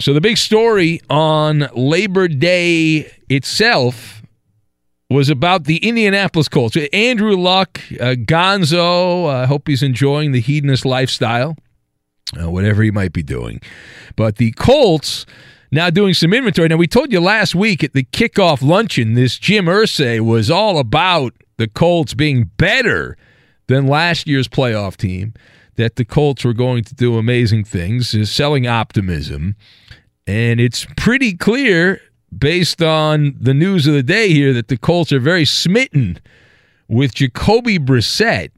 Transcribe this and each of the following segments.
So the big story on Labor Day itself was about the Indianapolis Colts. Andrew Luck, uh, Gonzo, I uh, hope he's enjoying the hedonist lifestyle, uh, whatever he might be doing. But the Colts now doing some inventory. Now, we told you last week at the kickoff luncheon, this Jim Irsay was all about the Colts being better than last year's playoff team, that the Colts were going to do amazing things, is selling optimism. And it's pretty clear, based on the news of the day here, that the Colts are very smitten with Jacoby Brissett.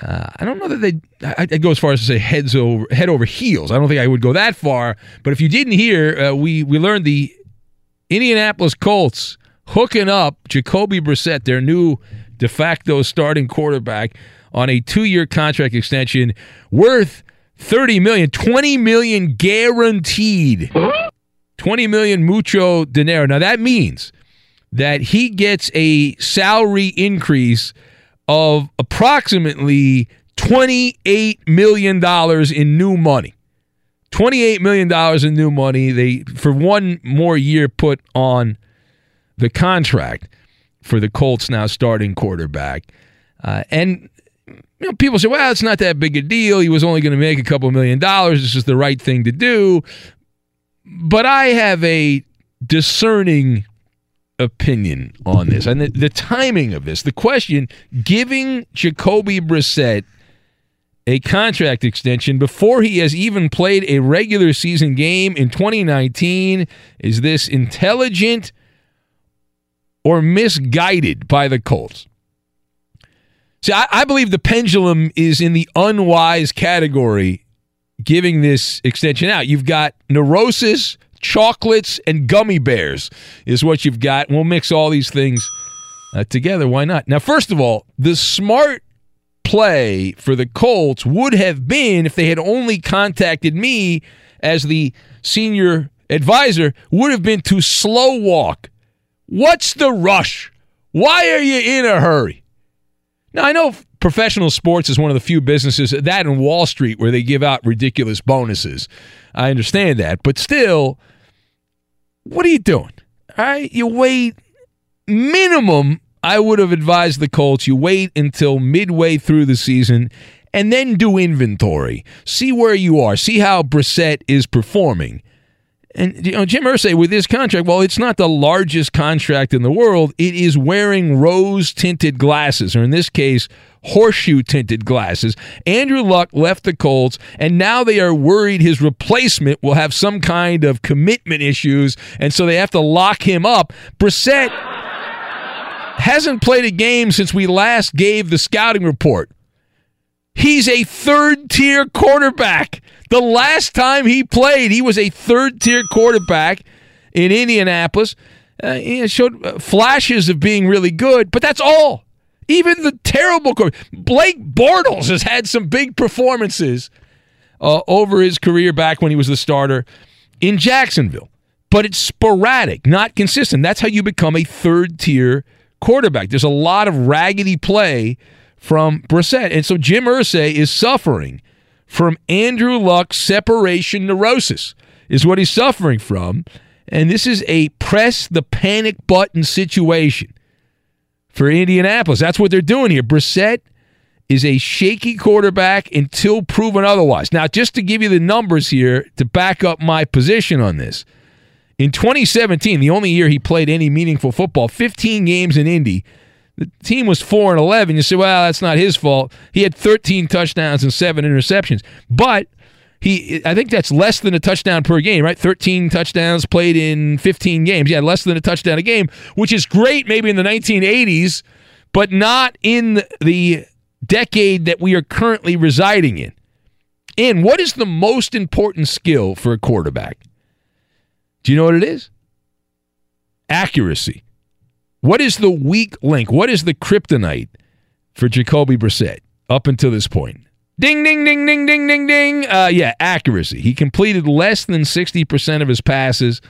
Uh, I don't know that they. I'd go as far as to say heads over head over heels. I don't think I would go that far. But if you didn't hear, uh, we we learned the Indianapolis Colts hooking up Jacoby Brissett, their new de facto starting quarterback, on a two-year contract extension worth 30 million, 20 million guaranteed. 20 million mucho dinero. Now that means that he gets a salary increase of approximately $28 million in new money. $28 million in new money. They, for one more year, put on the contract for the Colts now starting quarterback. Uh, and you know, people say, well, it's not that big a deal. He was only going to make a couple million dollars. This is the right thing to do. But I have a discerning opinion on this and the, the timing of this. The question giving Jacoby Brissett a contract extension before he has even played a regular season game in 2019. Is this intelligent or misguided by the Colts? See, I, I believe the pendulum is in the unwise category giving this extension out. You've got neurosis, chocolates, and gummy bears, is what you've got. We'll mix all these things uh, together. Why not? Now, first of all, the smart play for the Colts would have been if they had only contacted me as the senior advisor, would have been to slow walk. What's the rush? Why are you in a hurry? Now, I know professional sports is one of the few businesses, that in Wall Street, where they give out ridiculous bonuses. I understand that. But still, what are you doing? All right, you wait minimum. I would have advised the Colts you wait until midway through the season and then do inventory. See where you are. See how Brissett is performing. And you know, Jim Irsay with this contract, well, it's not the largest contract in the world. It is wearing rose tinted glasses, or in this case, horseshoe tinted glasses. Andrew Luck left the Colts, and now they are worried his replacement will have some kind of commitment issues, and so they have to lock him up. Brissett hasn't played a game since we last gave the scouting report. He's a third tier quarterback. The last time he played, he was a third tier quarterback in Indianapolis. Uh, he showed uh, flashes of being really good, but that's all. Even the terrible Blake Bortles has had some big performances uh, over his career back when he was the starter in Jacksonville, but it's sporadic, not consistent. That's how you become a third tier quarterback. There's a lot of raggedy play from Brissett. And so Jim Irsay is suffering from Andrew Luck's separation neurosis, is what he's suffering from. And this is a press the panic button situation for Indianapolis. That's what they're doing here. Brissett is a shaky quarterback until proven otherwise. Now, just to give you the numbers here to back up my position on this. In 2017, the only year he played any meaningful football, 15 games in Indy, the team was 4 and 11. You say, well, that's not his fault. He had 13 touchdowns and 7 interceptions. But he I think that's less than a touchdown per game, right? 13 touchdowns played in 15 games. Yeah, less than a touchdown a game, which is great maybe in the 1980s, but not in the decade that we are currently residing in. And what is the most important skill for a quarterback? Do you know what it is? Accuracy. What is the weak link? What is the kryptonite for Jacoby Brissett up until this point? Ding, ding, ding, ding, ding, ding, ding. Uh, yeah, accuracy. He completed less than 60% of his passes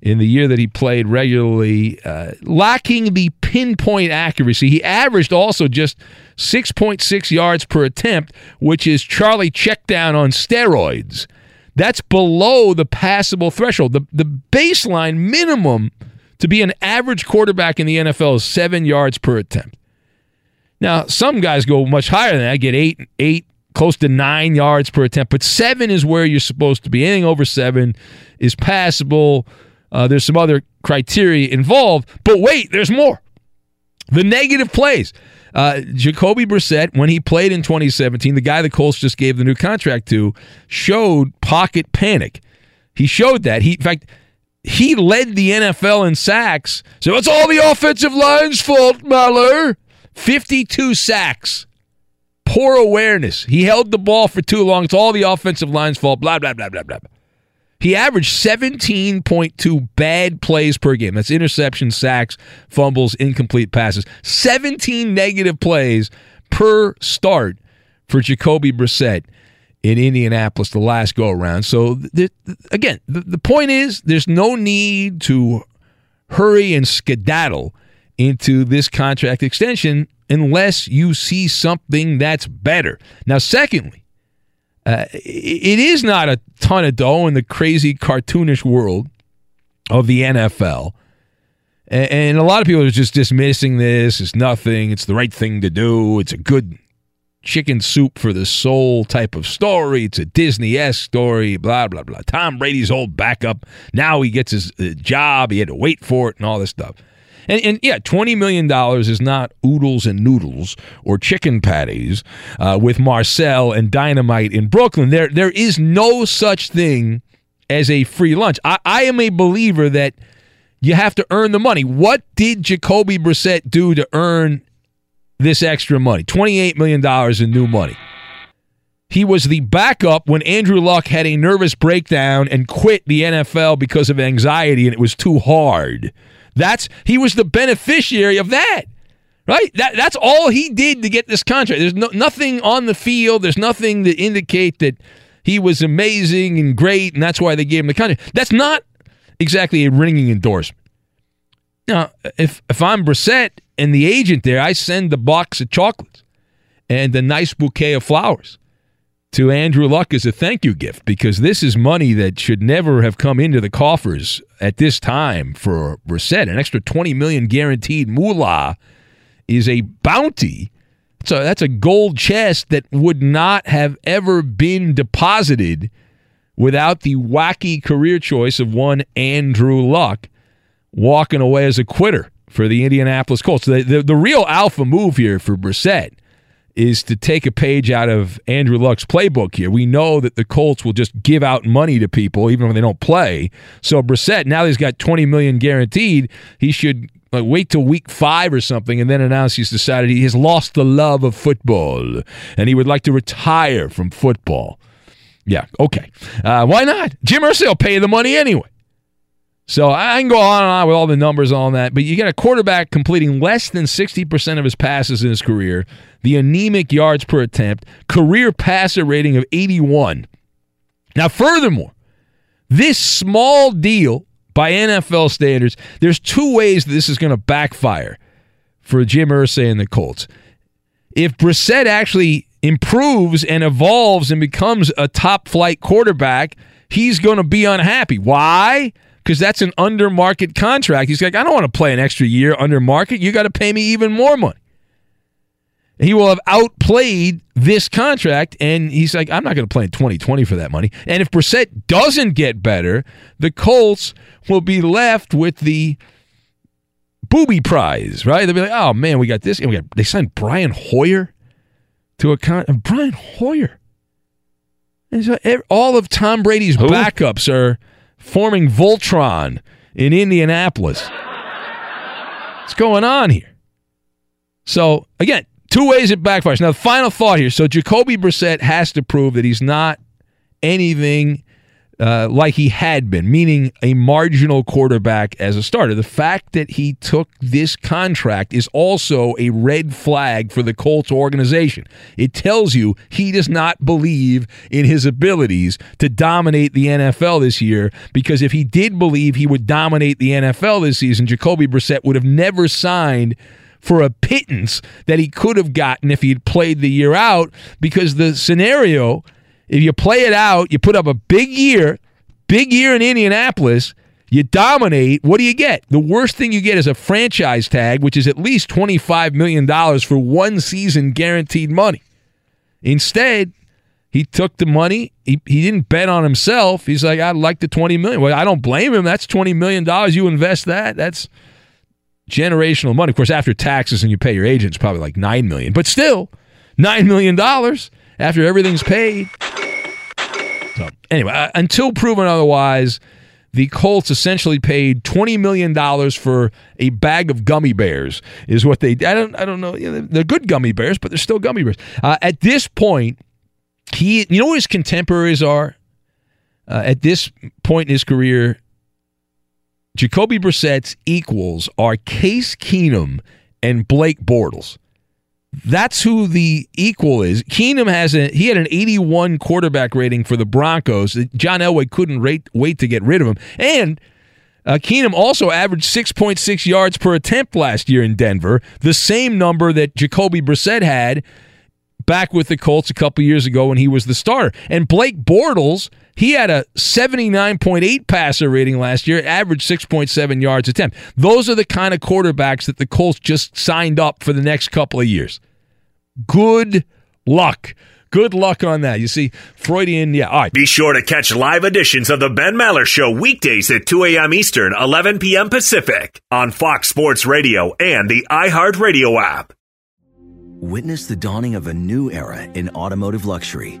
in the year that he played regularly, uh, lacking the pinpoint accuracy. He averaged also just 6.6 yards per attempt, which is Charlie checkdown on steroids. That's below the passable threshold. The, the baseline minimum to be an average quarterback in the NFL is seven yards per attempt. Now, some guys go much higher than that, get eight, eight, close to nine yards per attempt, but seven is where you're supposed to be. Anything over seven is passable. Uh, there's some other criteria involved, but wait, there's more. The negative plays. Uh, Jacoby Brissett, when he played in 2017, the guy the Colts just gave the new contract to, showed pocket panic. He showed that. He, in fact, he led the NFL in sacks. So it's all the offensive line's fault, Maller. 52 sacks. Poor awareness. He held the ball for too long. It's all the offensive line's fault. Blah, blah, blah, blah, blah. He averaged 17.2 bad plays per game. That's interceptions, sacks, fumbles, incomplete passes. 17 negative plays per start for Jacoby Brissett in Indianapolis the last go around. So, th- again, the, the point is there's no need to hurry and skedaddle into this contract extension unless you see something that's better. Now, secondly, uh, it is not a ton of dough in the crazy cartoonish world of the NFL. And a lot of people are just dismissing this. It's nothing. It's the right thing to do. It's a good chicken soup for the soul type of story. It's a Disney esque story, blah, blah, blah. Tom Brady's old backup. Now he gets his uh, job. He had to wait for it and all this stuff. And, and yeah, $20 million is not oodles and noodles or chicken patties uh, with Marcel and Dynamite in Brooklyn. There, there is no such thing as a free lunch. I, I am a believer that you have to earn the money. What did Jacoby Brissett do to earn this extra money? $28 million in new money. He was the backup when Andrew Luck had a nervous breakdown and quit the NFL because of anxiety and it was too hard. That's he was the beneficiary of that. Right? That that's all he did to get this contract. There's no, nothing on the field, there's nothing to indicate that he was amazing and great and that's why they gave him the contract. That's not exactly a ringing endorsement. Now, if if I'm Brissett and the agent there, I send the box of chocolates and a nice bouquet of flowers to Andrew Luck as a thank you gift because this is money that should never have come into the coffers at this time for Brissett. An extra 20 million guaranteed moolah is a bounty. So that's a gold chest that would not have ever been deposited without the wacky career choice of one Andrew Luck walking away as a quitter for the Indianapolis Colts. The, the, the real alpha move here for Brissett is to take a page out of Andrew Luck's playbook here. We know that the Colts will just give out money to people even when they don't play. So Brissett, now he's got 20 million guaranteed, he should like wait till week five or something and then announce he's decided he has lost the love of football and he would like to retire from football. Yeah, okay. Uh, why not? Jim Irsay will pay the money anyway. So I can go on and on with all the numbers on that, but you get a quarterback completing less than 60% of his passes in his career, the anemic yards per attempt, career passer rating of 81. Now, furthermore, this small deal by NFL standards, there's two ways this is going to backfire for Jim Irsay and the Colts. If Brissett actually improves and evolves and becomes a top flight quarterback, he's going to be unhappy. Why? Because that's an under market contract. He's like, I don't want to play an extra year under market. You got to pay me even more money. He will have outplayed this contract, and he's like, I'm not going to play in 2020 for that money. And if Brissett doesn't get better, the Colts will be left with the booby prize, right? They'll be like, oh man, we got this, and we got they signed Brian Hoyer to a con. Brian Hoyer. And so all of Tom Brady's Who? backups are forming Voltron in Indianapolis. What's going on here? So, again, two ways it backfires. Now, the final thought here. So, Jacoby Brissett has to prove that he's not anything uh, like he had been, meaning a marginal quarterback as a starter. The fact that he took this contract is also a red flag for the Colts organization. It tells you he does not believe in his abilities to dominate the NFL this year because if he did believe he would dominate the NFL this season, Jacoby Brissett would have never signed for a pittance that he could have gotten if he had played the year out because the scenario – if you play it out, you put up a big year, big year in Indianapolis, you dominate, what do you get? The worst thing you get is a franchise tag, which is at least $25 million for one season guaranteed money. Instead, he took the money. He, he didn't bet on himself. He's like, I'd like the 20 million. Well, I don't blame him. That's 20 million dollars. You invest that. That's generational money. Of course, after taxes and you pay your agents, probably like 9 million. But still, nine million dollars after everything's paid. So anyway, uh, until proven otherwise, the Colts essentially paid twenty million dollars for a bag of gummy bears. Is what they? I don't. I don't know. they're good gummy bears, but they're still gummy bears. Uh, at this point, he. You know what his contemporaries are. Uh, at this point in his career, Jacoby Brissett's equals are Case Keenum and Blake Bortles. That's who the equal is. Keenum has a he had an 81 quarterback rating for the Broncos. John Elway couldn't rate, wait to get rid of him. And uh, Keenum also averaged 6.6 yards per attempt last year in Denver, the same number that Jacoby Brissett had back with the Colts a couple years ago when he was the starter. And Blake Bortles, he had a 79.8 passer rating last year, averaged 6.7 yards attempt. Those are the kind of quarterbacks that the Colts just signed up for the next couple of years. Good luck. Good luck on that. You see, Freudian, yeah. All right. Be sure to catch live editions of the Ben Maller Show weekdays at 2 a.m. Eastern, 11 p.m. Pacific on Fox Sports Radio and the iHeartRadio app. Witness the dawning of a new era in automotive luxury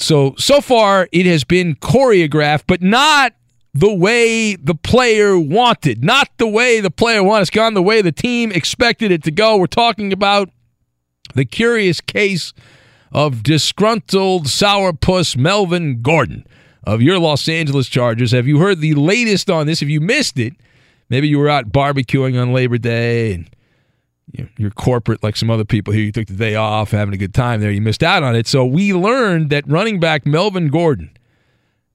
So, so far it has been choreographed, but not the way the player wanted, not the way the player wanted. It's gone the way the team expected it to go. We're talking about the curious case of disgruntled sourpuss Melvin Gordon of your Los Angeles Chargers. Have you heard the latest on this? If you missed it, maybe you were out barbecuing on Labor Day and you're corporate like some other people here. You took the day off, having a good time there. You missed out on it. So we learned that running back Melvin Gordon,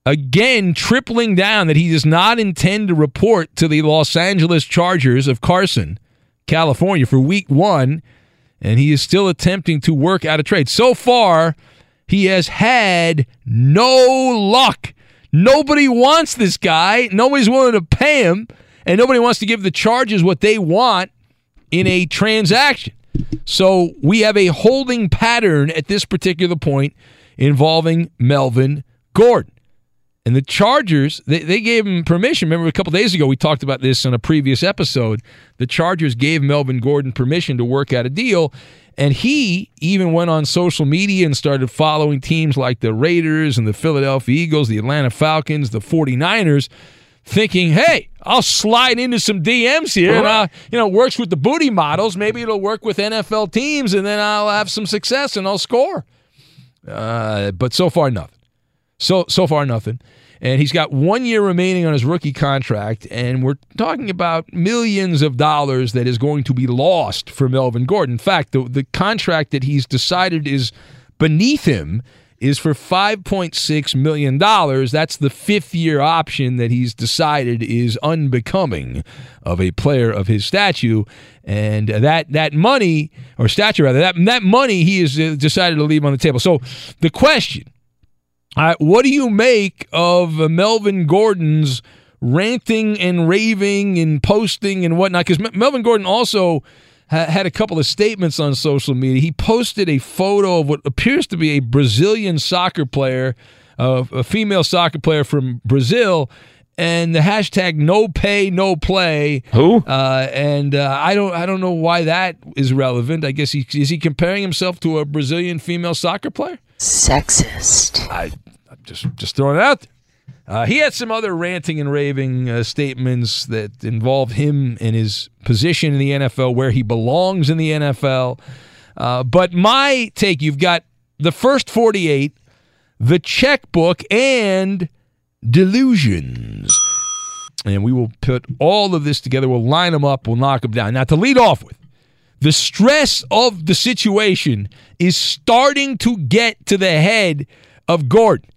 again, tripling down that he does not intend to report to the Los Angeles Chargers of Carson, California for week one, and he is still attempting to work out a trade. So far, he has had no luck. Nobody wants this guy. Nobody's willing to pay him, and nobody wants to give the Chargers what they want in a transaction. So we have a holding pattern at this particular point involving Melvin Gordon. And the Chargers, they, they gave him permission. Remember, a couple days ago, we talked about this on a previous episode. The Chargers gave Melvin Gordon permission to work out a deal. And he even went on social media and started following teams like the Raiders and the Philadelphia Eagles, the Atlanta Falcons, the 49ers, thinking, hey, I'll slide into some DMs here and I, you know, works with the booty models. Maybe it'll work with NFL teams and then I'll have some success and I'll score. Uh, but so far, nothing. So so far, nothing. And he's got one year remaining on his rookie contract, and we're talking about millions of dollars that is going to be lost for Melvin Gordon. In fact, the, the contract that he's decided is beneath him is for $5.6 million. That's the fifth year option that he's decided is unbecoming of a player of his statue. And that, that money, or stature rather, that, that money he has uh, decided to leave on the table. So the question uh, what do you make of Melvin Gordon's ranting and raving and posting and whatnot? Because Melvin Gordon also ha- had a couple of statements on social media. He posted a photo of what appears to be a Brazilian soccer player, uh, a female soccer player from Brazil. And the hashtag no pay no play. Who? Uh, and uh, I don't I don't know why that is relevant. I guess he is he comparing himself to a Brazilian female soccer player. Sexist. I I'm just just throwing it out there. Uh, he had some other ranting and raving uh, statements that involved him and his position in the NFL, where he belongs in the NFL. Uh, but my take, you've got the first 48, the checkbook, and delusions. And we will put all of this together. We'll line them up. We'll knock them down. Now, to lead off with, the stress of the situation is starting to get to the head of Gordon.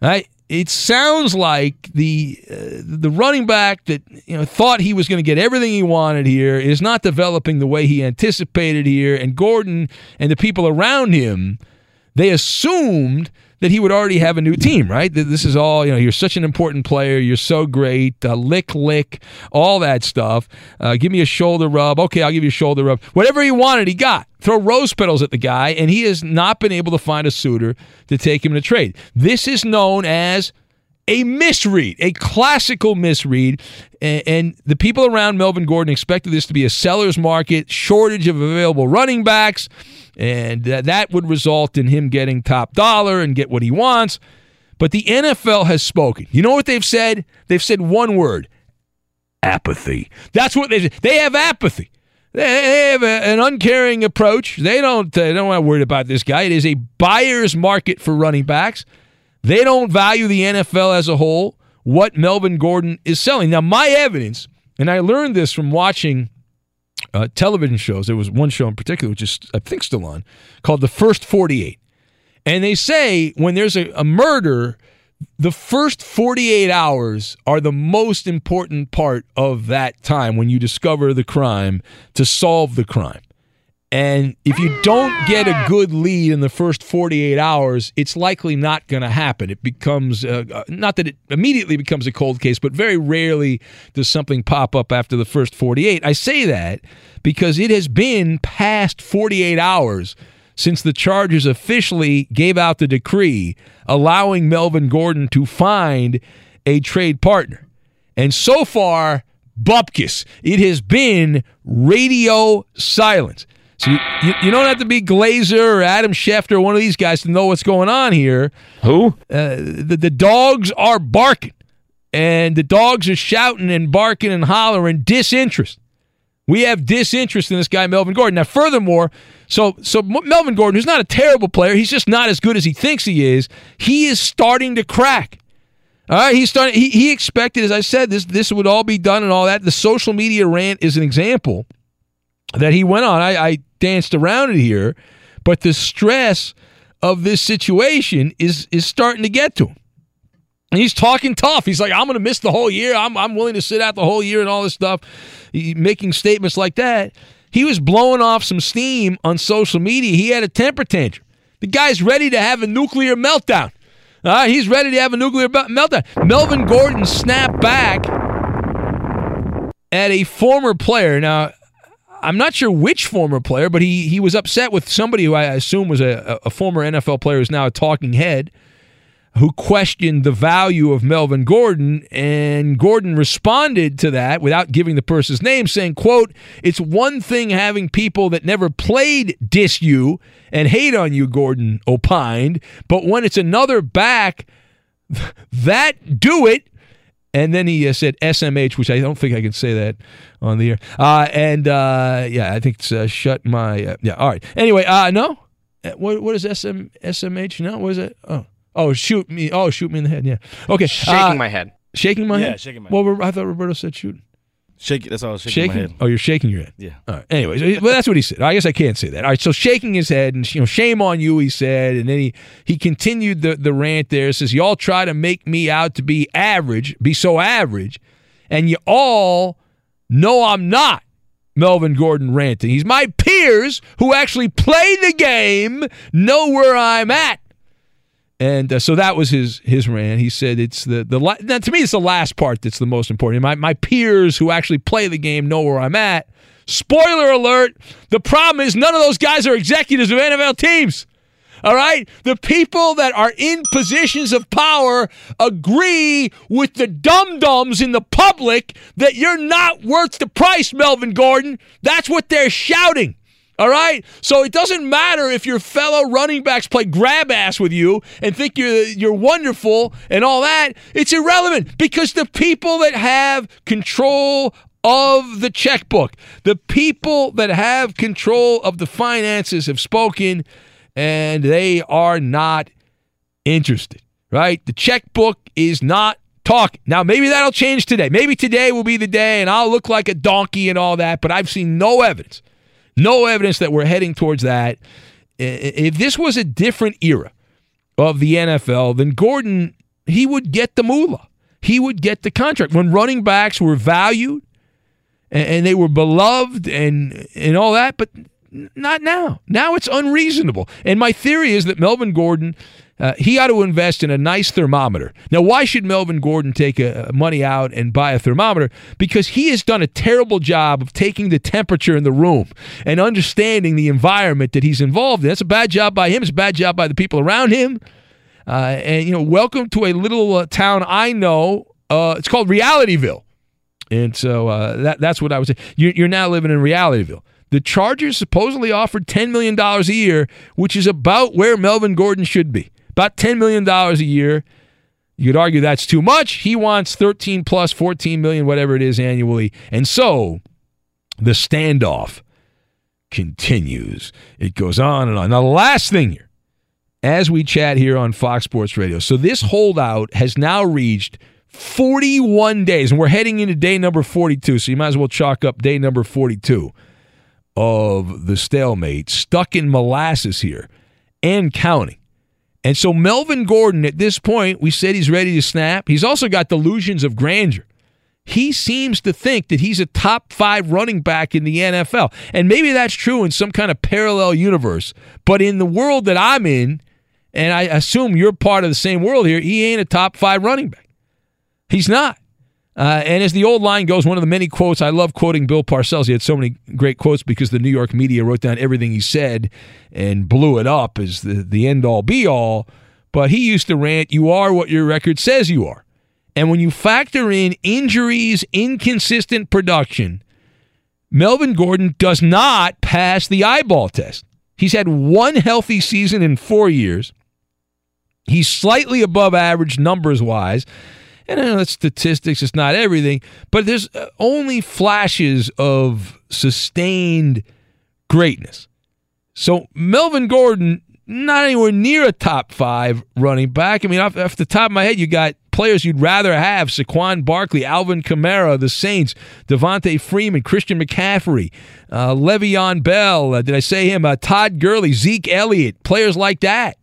Right? It sounds like the uh, the running back that you know thought he was going to get everything he wanted here is not developing the way he anticipated here, and Gordon and the people around him they assumed that he would already have a new team, right? This is all, you know, you're such an important player. You're so great. Uh, lick, lick, all that stuff. Uh, give me a shoulder rub. Okay, I'll give you a shoulder rub. Whatever he wanted, he got. Throw rose petals at the guy, and he has not been able to find a suitor to take him to trade. This is known as a misread, a classical misread. And, and, the people around Melvin Gordon expected this to be a seller's market, shortage of available running backs, and that, that would result in him getting top dollar and get what he wants. But the NFL has spoken. You know what they've said? They've said one word apathy. That's what they They have apathy. They have a, an uncaring approach. They don't, uh, they don't want to worry about this guy. It is a buyer's market for running backs. They don't value the NFL as a whole, what Melvin Gordon is selling. Now, my evidence, and I learned this from watching uh, television shows. There was one show in particular, which is, I think, still on, called The First 48. And they say when there's a, a murder, the first 48 hours are the most important part of that time when you discover the crime to solve the crime. And if you don't get a good lead in the first 48 hours, it's likely not going to happen. It becomes, uh, uh, not that it immediately becomes a cold case, but very rarely does something pop up after the first 48. I say that because it has been past 48 hours since the Chargers officially gave out the decree allowing Melvin Gordon to find a trade partner. And so far, bupkis. It has been radio silence. So you, you, you, don't have to be Glazer or Adam Schefter or one of these guys to know what's going on here. Who? Uh, the, the dogs are barking. And the dogs are shouting and barking and hollering disinterest. We have disinterest in this guy, Melvin Gordon. Now, furthermore, so so Melvin Gordon, who's not a terrible player, he's just not as good as he thinks he is. He is starting to crack. All right, he's starting. He, he expected, as I said, this this would all be done and all that. The social media rant is an example that he went on. I, I danced around it here, but the stress of this situation is is starting to get to him. And he's talking tough. He's like, I'm going to miss the whole year. I'm, I'm willing to sit out the whole year and all this stuff. He, making statements like that. He was blowing off some steam on social media. He had a temper tantrum. The guy's ready to have a nuclear meltdown. Uh, he's ready to have a nuclear meltdown. Melvin Gordon snapped back at a former player. Now, I'm not sure which former player, but he he was upset with somebody who I assume was a, a former NFL player who's now a talking head who questioned the value of Melvin Gordon and Gordon responded to that without giving the person's name saying quote it's one thing having people that never played diss you and hate on you Gordon opined but when it's another back that do it and then he uh, said SMH, which I don't think I can say that on the air. Uh, and uh, yeah, I think it's uh, shut my. Uh, yeah, all right. Anyway, uh, no. What, what is SM, SMH? No, what is it? Oh. Oh, shoot me! Oh, shoot me in the head. Yeah. Okay. Shaking uh, my head. Shaking my head. Yeah, head. shaking my head. Well, I thought Roberto said shoot. Shake. That's all. I was shaking, Shaking. my head. Oh, you're shaking your head. Yeah. All right. Anyways, well, that's what he said. I guess I can't say that. All right. So shaking his head and you know, shame on you, he said, and then he he continued the the rant there. Says y'all try to make me out to be average, be so average, and you all know I'm not. Melvin Gordon ranting. He's my peers who actually play the game know where I'm at. And uh, so that was his his rant. He said it's the the la- now to me it's the last part that's the most important. My my peers who actually play the game know where I'm at. Spoiler alert: the problem is none of those guys are executives of NFL teams. All right, the people that are in positions of power agree with the dum dums in the public that you're not worth the price, Melvin Gordon. That's what they're shouting. All right? So it doesn't matter if your fellow running backs play grab ass with you and think you're you're wonderful and all that. It's irrelevant because the people that have control of the checkbook, the people that have control of the finances have spoken and they are not interested, right? The checkbook is not talking. Now, maybe that'll change today. Maybe today will be the day and I'll look like a donkey and all that, but I've seen no evidence no evidence that we're heading towards that. If this was a different era of the NFL, then Gordon, he would get the moolah. He would get the contract. When running backs were valued and they were beloved and, and all that, but not now. Now it's unreasonable. And my theory is that Melvin Gordon uh, he ought to invest in a nice thermometer. Now, why should Melvin Gordon take a, money out and buy a thermometer? Because he has done a terrible job of taking the temperature in the room and understanding the environment that he's involved in. That's a bad job by him. It's a bad job by the people around him. Uh, and you know, welcome to a little uh, town I know. Uh, it's called Realityville, and so uh, that that's what I would say. You're, you're now living in Realityville. The Chargers supposedly offered $10 million a year, which is about where Melvin Gordon should be about $10 million a year. You could argue that's too much. He wants 13 plus 14 million, whatever it is annually. And so the standoff continues. It goes on and on. Now, the last thing here, as we chat here on Fox Sports Radio. So this holdout has now reached 41 days, and we're heading into day number 42. So you might as well chalk up day number 42 of the stalemate, stuck in molasses here and counting. And so Melvin Gordon, at this point, we said he's ready to snap. He's also got delusions of grandeur. He seems to think that he's a top five running back in the NFL. And maybe that's true in some kind of parallel universe. But in the world that I'm in, and I assume you're part of the same world here, he ain't a top five running back. He's not. Uh, and as the old line goes, one of the many quotes, I love quoting Bill Parcells. He had so many great quotes because the New York media wrote down everything he said and blew it up as the, the end all be all. But he used to rant, You are what your record says you are. And when you factor in injuries, inconsistent production, Melvin Gordon does not pass the eyeball test. He's had one healthy season in four years. He's slightly above average numbers wise. And I know that's statistics, it's not everything, but there's uh, only flashes of sustained greatness. So Melvin Gordon, not anywhere near a top five running back. I mean, off, off the top of my head, you got players you'd rather have Saquon Barkley, Alvin Kamara, the Saints, Devonta Freeman, Christian McCaffrey, uh, Le'Veon Bell, uh, did I say him? Uh, Todd Gurley, Zeke Elliott, players like that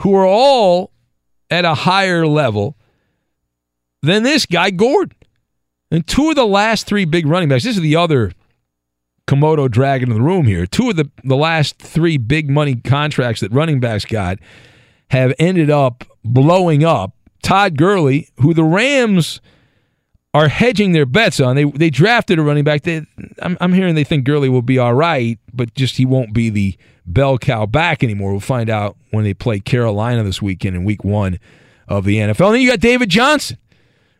who are all at a higher level than this guy, Gordon. And two of the last three big running backs, this is the other Komodo dragon in the room here. Two of the, the last three big money contracts that running backs got have ended up blowing up. Todd Gurley, who the Rams are hedging their bets on. They they drafted a running back. They, I'm, I'm hearing they think Gurley will be all right, but just he won't be the bell cow back anymore. We'll find out when they play Carolina this weekend in Week One of the NFL. And then you got David Johnson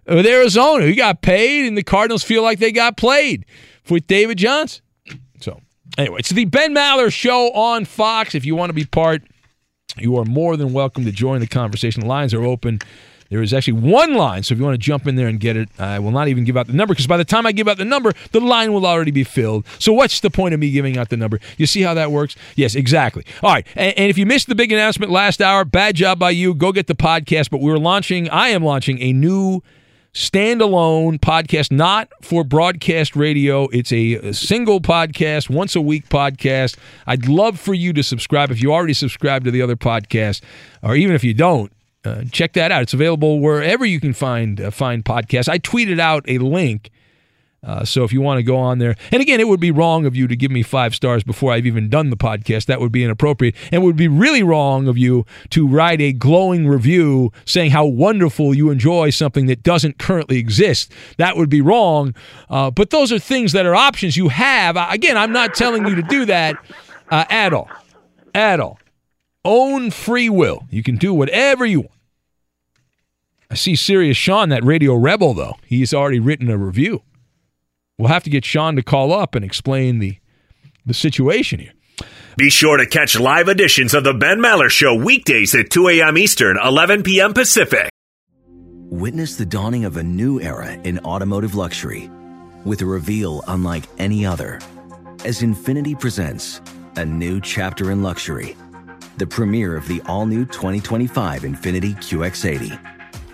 with Arizona. He got paid, and the Cardinals feel like they got played with David Johnson. So anyway, it's the Ben Maller Show on Fox. If you want to be part, you are more than welcome to join the conversation. The lines are open. There is actually one line, so if you want to jump in there and get it, I will not even give out the number because by the time I give out the number, the line will already be filled. So what's the point of me giving out the number? You see how that works? Yes, exactly. All right, and, and if you missed the big announcement last hour, bad job by you. Go get the podcast. But we're launching. I am launching a new standalone podcast, not for broadcast radio. It's a, a, single podcast, once a week podcast. I'd love for you to subscribe if you already subscribe to the other podcast, or even if you don't. Uh, check that out. It's available wherever you can find uh, find podcasts. I tweeted out a link, uh, so if you want to go on there, and again, it would be wrong of you to give me five stars before I've even done the podcast. That would be inappropriate, and it would be really wrong of you to write a glowing review saying how wonderful you enjoy something that doesn't currently exist. That would be wrong. Uh, but those are things that are options you have. Again, I'm not telling you to do that uh, at all, at all own free will. You can do whatever you want. I see Serious Sean, that radio rebel, though. He's already written a review. We'll have to get Sean to call up and explain the, the situation here. Be sure to catch live editions of The Ben Maller Show weekdays at 2 a.m. Eastern, 11 p.m. Pacific. Witness the dawning of a new era in automotive luxury with a reveal unlike any other as Infiniti presents a new chapter in luxury the premiere of the all new 2025 Infiniti QX80.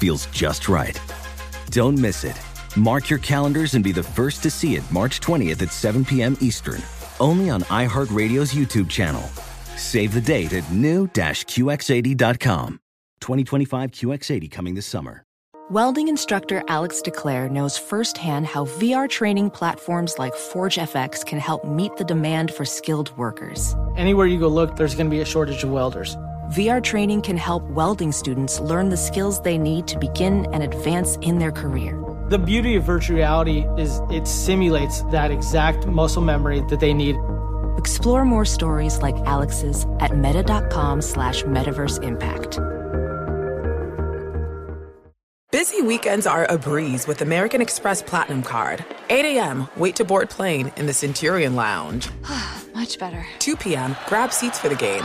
feels just right. Don't miss it. Mark your calendars and be the first to see it March 20th at 7 p.m. Eastern, only on iHeartRadio's YouTube channel. Save the date at new-QX80.com. 2025 QX80 coming this summer. Welding instructor Alex DeClaire knows firsthand how VR training platforms like ForgeFX can help meet the demand for skilled workers. Anywhere you go look, there's going to be a shortage of welders. VR training can help welding students learn the skills they need to begin and advance in their career. The beauty of virtual reality is it simulates that exact muscle memory that they need. Explore more stories like Alex's at meta.com slash metaverse impact. Busy weekends are a breeze with American Express Platinum Card. 8 a.m., wait to board plane in the Centurion Lounge. Much better. 2 p.m., grab seats for the game.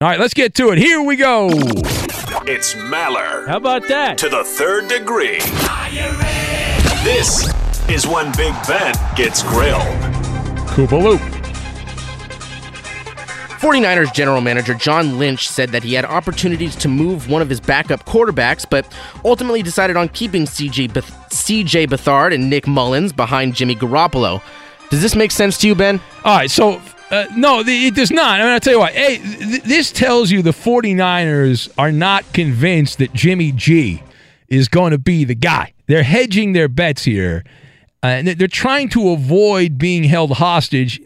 All right, let's get to it. Here we go. It's Maller. How about that? To the third degree. This is when Big Ben gets grilled. Koopa Loop. 49ers general manager John Lynch said that he had opportunities to move one of his backup quarterbacks, but ultimately decided on keeping CJ, Beth- CJ Beathard and Nick Mullens behind Jimmy Garoppolo. Does this make sense to you, Ben? All right, so uh, no, it does not. I mean, I'll tell you what. Hey, th- this tells you the 49ers are not convinced that Jimmy G is going to be the guy. They're hedging their bets here. Uh, and they're trying to avoid being held hostage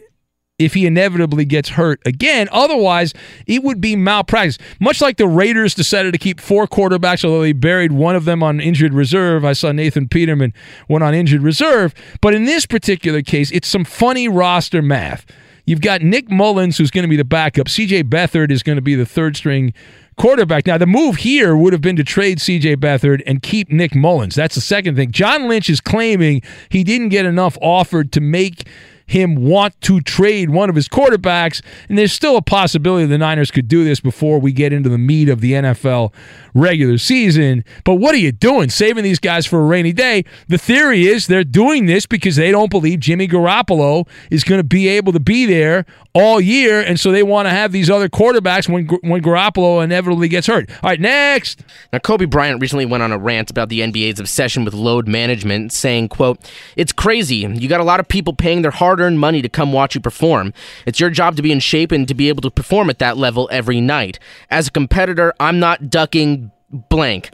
if he inevitably gets hurt again. Otherwise, it would be malpractice. Much like the Raiders decided to keep four quarterbacks, although they buried one of them on injured reserve. I saw Nathan Peterman went on injured reserve. But in this particular case, it's some funny roster math. You've got Nick Mullens, who's going to be the backup. CJ Beathard is going to be the third string quarterback. Now, the move here would have been to trade CJ Beathard and keep Nick Mullens. That's the second thing. John Lynch is claiming he didn't get enough offered to make him want to trade one of his quarterbacks. And there's still a possibility the Niners could do this before we get into the meat of the NFL regular season. But what are you doing? Saving these guys for a rainy day. The theory is they're doing this because they don't believe Jimmy Garoppolo is going to be able to be there all year. And so they want to have these other quarterbacks when, when Garoppolo inevitably gets hurt. All right, next. Now, Kobe Bryant recently went on a rant about the NBA's obsession with load management, saying, quote, It's crazy. You got a lot of people paying their hard earned money to come watch you perform. It's your job to be in shape and to be able to perform at that level every night. As a competitor, I'm not ducking blank.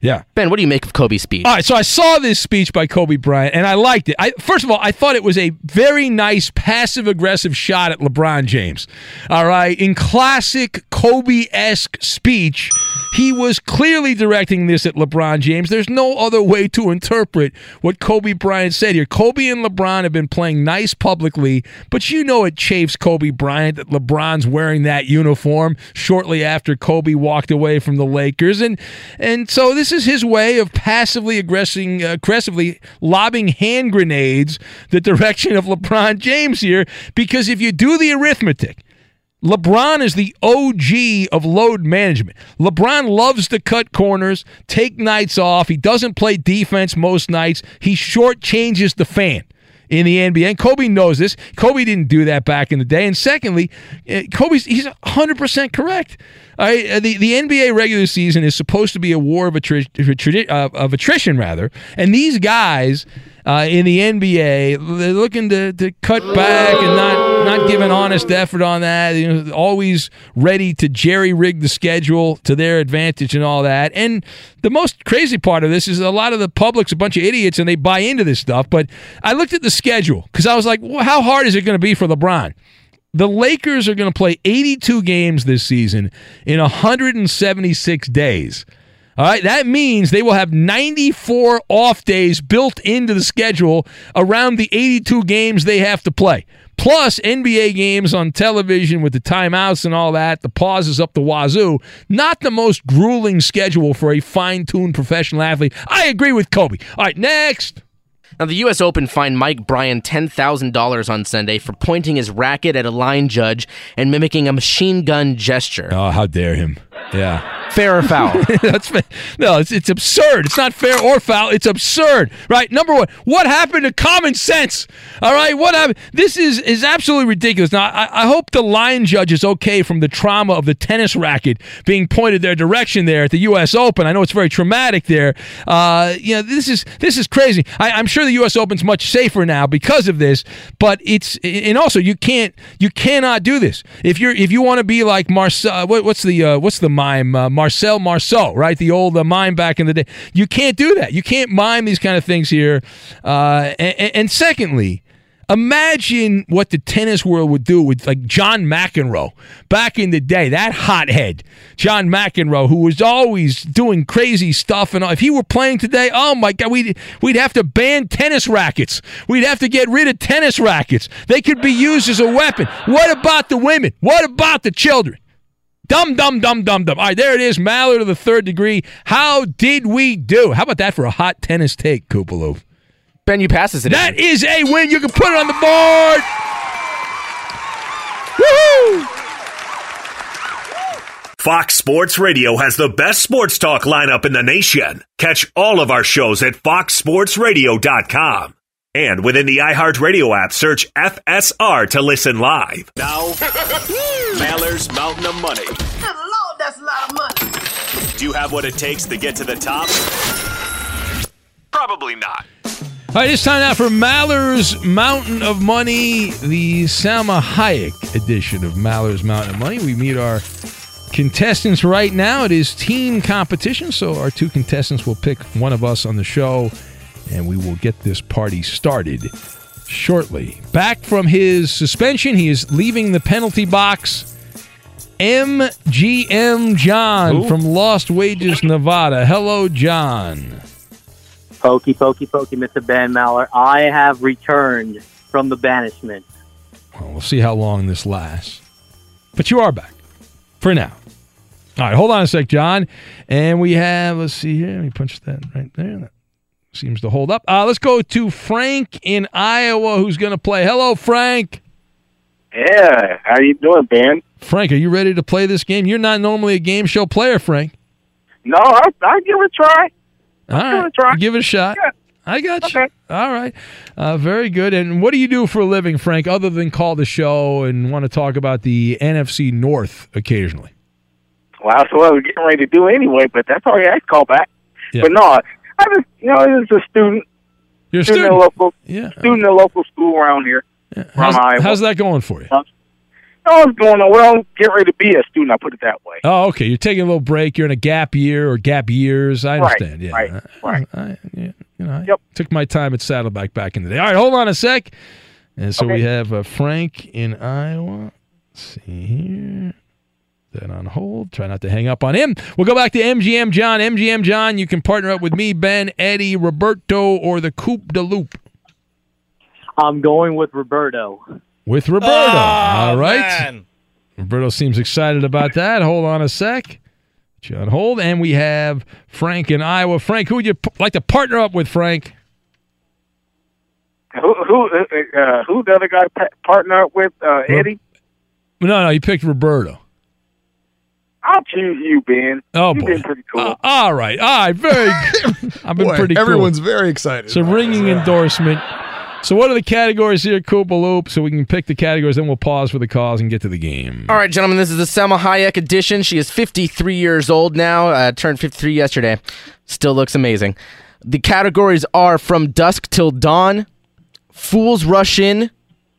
Yeah. Ben, what do you make of Kobe's speech? All right, so I saw this speech by Kobe Bryant and I liked it. I first of all, I thought it was a very nice passive aggressive shot at LeBron James. All right, in classic Kobe-esque speech, he was clearly directing this at LeBron James. There's no other way to interpret what Kobe Bryant said here. Kobe and LeBron have been playing nice publicly, but you know it chafes Kobe Bryant that LeBron's wearing that uniform shortly after Kobe walked away from the Lakers and and so this is his way of passively aggressing, uh, aggressively lobbing hand grenades the direction of LeBron James here. Because if you do the arithmetic, LeBron is the OG of load management. LeBron loves to cut corners, take nights off. He doesn't play defense most nights. He shortchanges the fan in the NBA. And Kobe knows this. Kobe didn't do that back in the day. And secondly, uh, Kobe's he's 100% correct. Uh, the, the NBA regular season is supposed to be a war of, attri- uh, of attrition, rather. And these guys uh, in the NBA, they're looking to, to cut back and not, not give an honest effort on that. You know, always ready to jerry rig the schedule to their advantage and all that. And the most crazy part of this is a lot of the public's a bunch of idiots and they buy into this stuff. But I looked at the schedule because I was like, well, how hard is it going to be for LeBron? The Lakers are going to play 82 games this season in 176 days. All right, that means they will have 94 off days built into the schedule around the 82 games they have to play. Plus NBA games on television with the timeouts and all that, the pauses up the wazoo. Not the most grueling schedule for a fine tuned professional athlete. I agree with Kobe. All right, next. Now, the U.S. Open fined Mike Bryan $10,000 on Sunday for pointing his racket at a line judge and mimicking a machine gun gesture. Oh, how dare him. Yeah. Fair or foul? That's no, it's it's absurd. It's not fair or foul. It's absurd. Right? Number one, what happened to common sense? All right, what happened? This is is absolutely ridiculous. Now, I, I hope the line judge is okay from the trauma of the tennis racket being pointed their direction there at the U.S. Open. I know it's very traumatic there. Uh, you know, this is this is crazy. I, I'm sure the U.S. Open's much safer now because of this, but it's and also you can't you cannot do this if you're if you want to be like Marcel. What, what's the uh, what's the mime? Uh, Marcel Marceau, right? The old uh, mime back in the day. You can't do that. You can't mime these kind of things here. Uh, and, and secondly, imagine what the tennis world would do with like John McEnroe back in the day. That hothead, John McEnroe, who was always doing crazy stuff, and all. if he were playing today, oh my God, we'd we'd have to ban tennis rackets. We'd have to get rid of tennis rackets. They could be used as a weapon. What about the women? What about the children? Dum, dum, dum, dum, dum. All right, there it is. Maller to the third degree. How did we do? How about that for a hot tennis take, Kupaloo? Ben, you pass this. That is a win. You can put it on the board. Woohoo! Fox Sports Radio has the best sports talk lineup in the nation. Catch all of our shows at foxsportsradio.com. And within the iHeartRadio app, search FSR to listen live. Now, Maller's Mountain of Money. Good Lord, that's a lot of money. Do you have what it takes to get to the top? Probably not. All right, it's time now for Maller's Mountain of Money, the Salma Hayek edition of Maller's Mountain of Money. We meet our contestants right now. It is team competition, so our two contestants will pick one of us on the show, and we will get this party started shortly. Back from his suspension, he is leaving the penalty box. MGM John Who? from Lost Wages, Nevada. Hello, John. Pokey, pokey, pokey, Mr. Ben Maller. I have returned from the banishment. Well, we'll see how long this lasts. But you are back for now. All right, hold on a sec, John. And we have, let's see here. Let me punch that right there. Seems to hold up. Uh, let's go to Frank in Iowa who's going to play. Hello, Frank. Yeah, how you doing, Ben? Frank, are you ready to play this game? You're not normally a game show player, Frank. No, I I give it a try. All right, give it a shot. I got you. All right, uh, very good. And what do you do for a living, Frank, other than call the show and want to talk about the NFC North occasionally? Well, that's what I was getting ready to do anyway, but that's all right. I call back. Yeah. But no, I just you know, I was a student. You're a student student. local Yeah. student at a local school around here. How's, From Iowa. how's that going for you? I was going on. Well, get ready to be a student. I put it that way. Oh, okay. You're taking a little break. You're in a gap year or gap years. I Right, understand. yeah. right, right. I, yeah, you know, I took my time at Saddleback back in the day. All right, hold on a sec. And so we have uh, Frank in Iowa. Let's see here. That on hold. Try not to hang up on him. We'll go back to MGM John. MGM John, you can partner up with me, Ben, Eddie, Roberto, or the Coupe de Loop. I'm going with Roberto. With Roberto. Oh, All right. man. Roberto seems excited about that. Hold on a sec. Put you hold. And we have Frank in Iowa. Frank, who would you p- like to partner up with, Frank? Who who uh, uh, who the other guy pa- partner up with uh, Eddie? No, no, you picked Roberto. I'll choose you, Ben. Oh, You've boy. been pretty cool. Uh, all right. All right. Very good. I've been Boy, pretty cool. everyone's very excited. It's a ringing endorsement. So, what are the categories here, Koopa Loop? So we can pick the categories, then we'll pause for the calls and get to the game. All right, gentlemen, this is the Salma Hayek edition. She is 53 years old now, uh, turned 53 yesterday. Still looks amazing. The categories are From Dusk Till Dawn, Fools Rush In,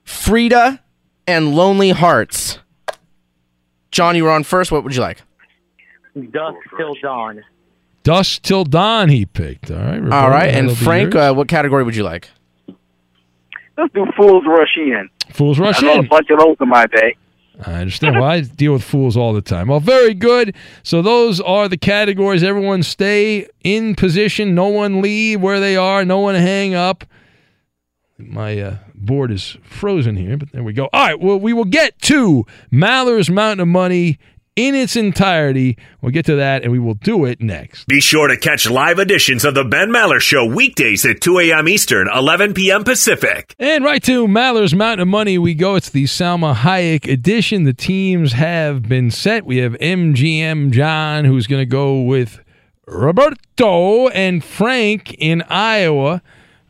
Frida, and Lonely Hearts. John, you were on first. What would you like? Dusk till dawn. Dusk till dawn, he picked. All right. Roberto, All right, and Frank, uh, what category would you like? Let's do Fools Rush In. Fools Rush I In. a bunch of those in my day. I understand. Well, I deal with fools all the time. Well, very good. So those are the categories. Everyone stay in position. No one leave where they are. No one hang up. My uh, board is frozen here, but there we go. All right. Well, we will get to Maller's Mountain of Money in its entirety. We'll get to that and we will do it next. Be sure to catch live editions of the Ben Maller Show weekdays at 2 a.m. Eastern, 11 p.m. Pacific. And right to Maller's Mountain of Money, we go. It's the Salma Hayek edition. The teams have been set. We have MGM John, who's going to go with Roberto and Frank in Iowa,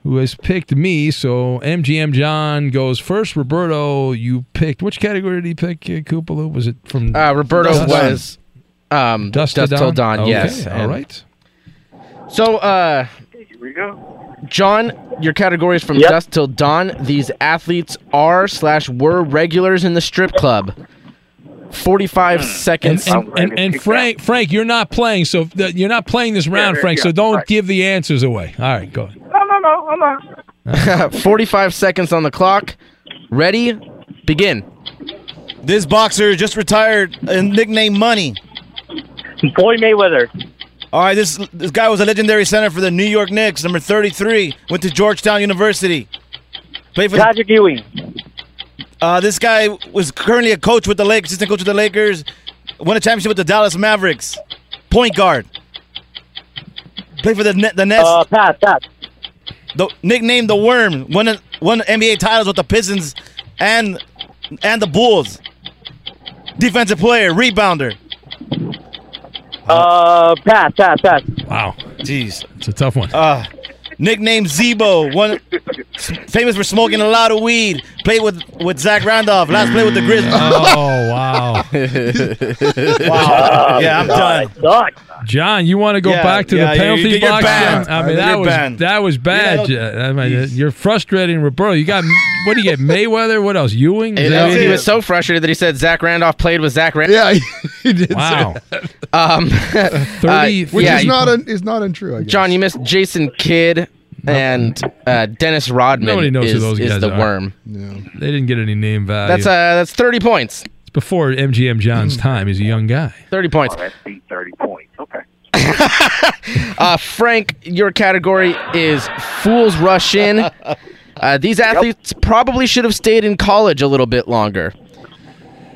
who has picked me. So MGM John goes first. Roberto, you picked. Which category did he pick, uh, Kupalo? Was it from. Uh, Roberto Dust- was um, Dust, Dust Till Dawn, Okay, yes. All And- right. So, uh, Here we go. John, your category is from Yep. dusk till dawn. These athletes are slash were regulars in the strip club. Forty-five seconds. and, and, and Frank, Frank, you're not playing, so you're not playing this round, yeah, Frank. yeah, so don't right. give the answers away. All right, go ahead. No, no, no, I'm not. 45 seconds on the clock. Ready? Begin. This boxer just retired and nicknamed Money. Floyd Mayweather. All right, this this guy was a legendary center for the New York Knicks, number 33. Went to Georgetown University. Played for the, Patrick Ewing. uh, this guy was currently a coach with the Lakers, assistant coach with the Lakers. Won a championship with the Dallas Mavericks. Point guard. Played for the Net, the Nets. Uh, pass, pass. The, nicknamed the Worm. Won a- won NBA titles with the Pistons and and the Bulls. Defensive player, rebounder. Uh, pass, pass, pass. Wow, Jeez. it's a tough one. Uh, nicknamed Zebo. One famous for smoking a lot of weed. Played with with Zach Randolph. Last played with the Grizzlies. oh wow, wow. Yeah, I'm done. Suck. John, you want to go Yeah, back to yeah, the penalty you- you're box? banned. I mean, You're that was banned. that was bad. You Ja- I mean, you're frustrating, Roberto. You got what do you get? Mayweather. What else? Ewing. Is He, that he was so frustrated that he said Zach Randolph played with Zach Randolph. Yeah, he did. Wow. Say that. Um, Thirty. uh, Which yeah, is not un, is not untrue. I guess. John, you missed Jason Kidd and uh, Dennis Rodman. Nobody knows is, who those is guys the are. worm. They didn't get any name value. That's uh, that's thirty points. it's before MGM John's Hmm. time. He's a young guy. Thirty points. Oh, that's beat 30 points. Okay. Uh, Frank, your category is fools rush in. Uh, these athletes probably should have stayed in college a little bit longer.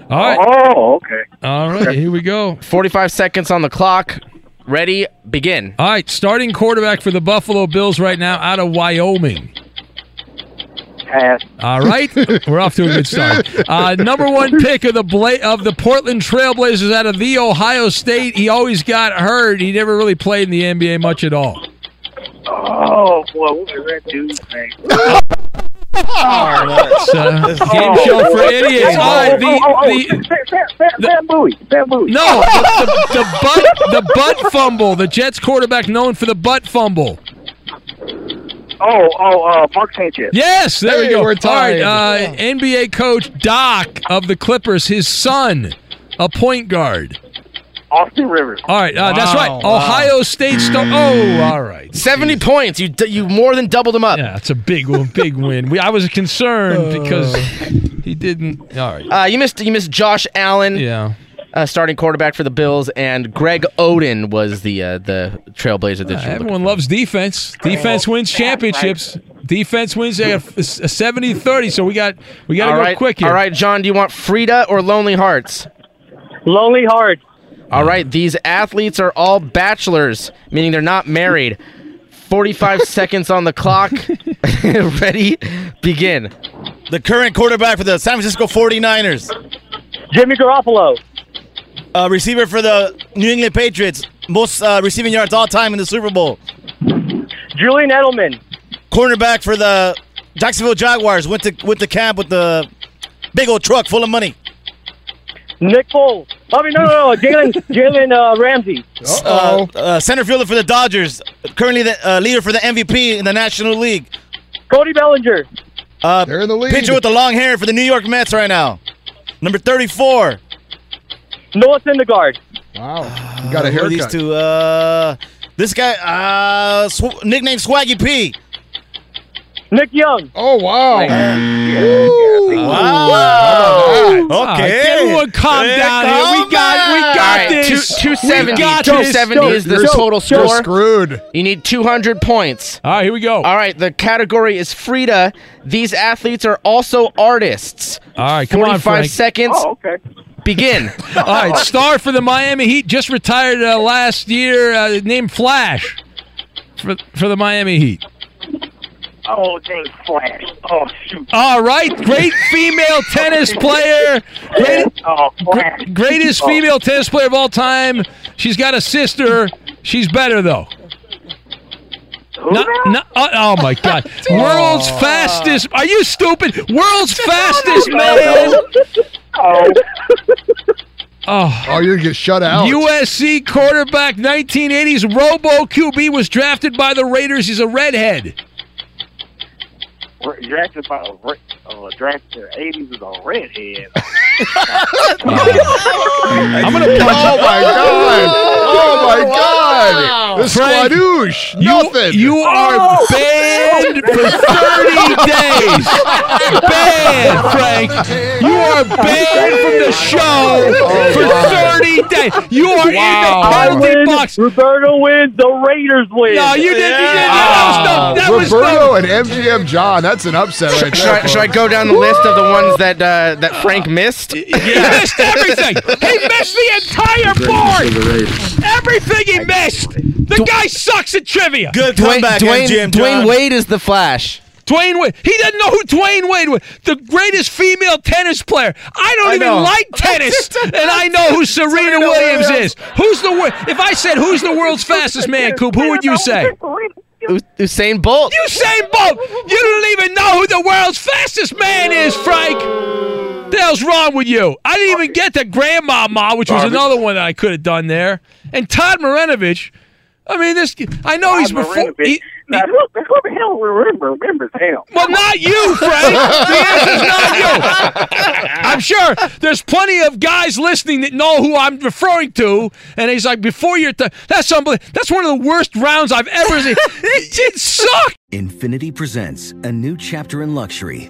All right. Oh, okay. All right. Here we go. 45 seconds on the clock. Ready, begin. All right. Starting quarterback for the Buffalo Bills right now out of Wyoming. Pass. All right, we're off to a good start. Uh, number one pick of the Bla- of the Portland Trailblazers out of the Ohio State. He always got hurt. He never really played in the NBA much at all. Oh, boy, what was that dude's name? It's a game show for idiots. Right, the, oh, oh, oh, the, no, the, the, the butt the butt fumble. The Jets quarterback known for the butt fumble. Oh, oh, uh, Mark Sanchez. Yes, there we go. we're All right, tied. uh, NBA coach Doc of the Clippers, his son, a point guard. Austin Rivers. All right, uh, that's right. Wow, wow. Ohio State star. Oh, all right. 70 points. You you more than doubled them up. Yeah, it's a big, big win. We, I was concerned because he didn't. All right. Uh, you missed you missed Josh Allen, Yeah. Uh, starting quarterback for the Bills, and Greg Oden was the uh, the Trailblazer that you were Everyone looking loves defense. Defense wins championships. Defense wins. They got a 70-30, so we got we got to go right, quick here. all right, John. Do you want Frida or Lonely Hearts? Lonely Hearts. All right, these athletes are all bachelors, meaning they're not married. 45 seconds on the clock. Ready? Begin. The current quarterback for the San Francisco 49ers. Jimmy Garoppolo. Uh, receiver for the New England Patriots. Most uh, receiving yards all time in the Super Bowl. Julian Edelman. Cornerback for the Jacksonville Jaguars. Went to went to camp with the big old truck full of money. Nick Foles. I mean, no, no, no. Jalen, Jalen uh, Ramsey. Uh, uh, center fielder for the Dodgers. Currently the uh, leader for the MVP in the National League. Cody Bellinger. Uh, They're in the lead. pitcher with the long hair for the New York Mets right now. Number 34. Noah Syndergaard. Wow, you got a Who are These two. Uh, this guy, uh, sw- nicknamed Swaggy P. Nick Young. Oh wow! Wow. Okay. everyone calm Hey, down calm here. We got, we got All right, this. two, 270. We got 270 is the You're- total You're score. screwed. You need 200 points. All right, here we go. All right, the category is Frida. These athletes are also artists. All right, come on, 45 Frank. seconds. Oh, okay. Begin. All right, star for the Miami Heat just retired uh, last year, uh, named Flash for for the Miami Heat. Oh, dang, Flash. Oh, shoot. All right, great female tennis player, great, Oh, Flash. greatest Oh. female tennis player of all time. She's got a sister. She's better though. Not, not, oh, oh my God! World's fastest. Are you stupid? World's fastest man. Oh. Oh. Oh, you're gonna get shut out. USC quarterback, 1980s Robo QB was drafted by the Raiders. He's a redhead. Re- Drafted by a uh, drafted in the 80s as a redhead. I'm gonna punch. Oh my god! Oh my god! The Frank, squadoosh! You, Nothing. you are banned for 30 days. Banned, Frank. You are banned from the show for 30 days. You are in the I penalty win. box. Roberto wins. The Raiders win. No, you didn't. You didn't. That was no. That was Roberto no. and MGM John. That's an upset right there. Should I, should I go down the list of the ones that uh, that Frank missed? He missed everything. He missed the entire board. Everything he missed. The guy sucks at trivia. Good Dwyane, comeback, Dwyane, MGM Dwyane John. Wade is the Flash. Dwyane Wade. He doesn't know who Dwyane Wade was. The greatest female tennis player. I don't I even know. like tennis, and I know who Serena Williams is. Who's the wor- If I said who's the world's fastest man, Coop, who would you say? Usain Bolt. Usain Bolt. You don't even know who the world's fastest man is, Frank. What The hell's wrong with you? I didn't even get to Grandmama, which was another one that I could have done there. And Todd Marinovich. I mean, this. I know he's before. He, Now, who, who the hell remember, remembers him? Well, not you, Frank. The answer's not you. I'm sure there's plenty of guys listening that know who I'm referring to, and he's like, "Before your time, that's unbelievable. That's one of the worst rounds I've ever seen. it, it sucked." Infiniti presents a new chapter in luxury,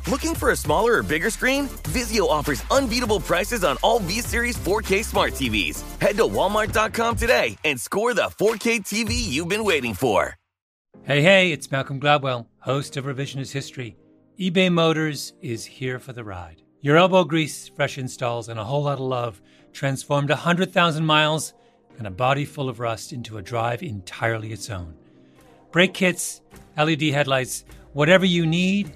Looking for a smaller or bigger screen? Vizio offers unbeatable prices on all V-Series 4K smart TVs. Head to walmart.com today and score the 4K TV you've been waiting for. Hey, hey, it's Malcolm Gladwell, host of Revisionist History. eBay Motors is here for the ride. Your elbow grease, fresh installs, and a whole lot of love transformed 100,000 miles and a body full of rust into a drive entirely its own. Brake kits, LED headlights, whatever you need,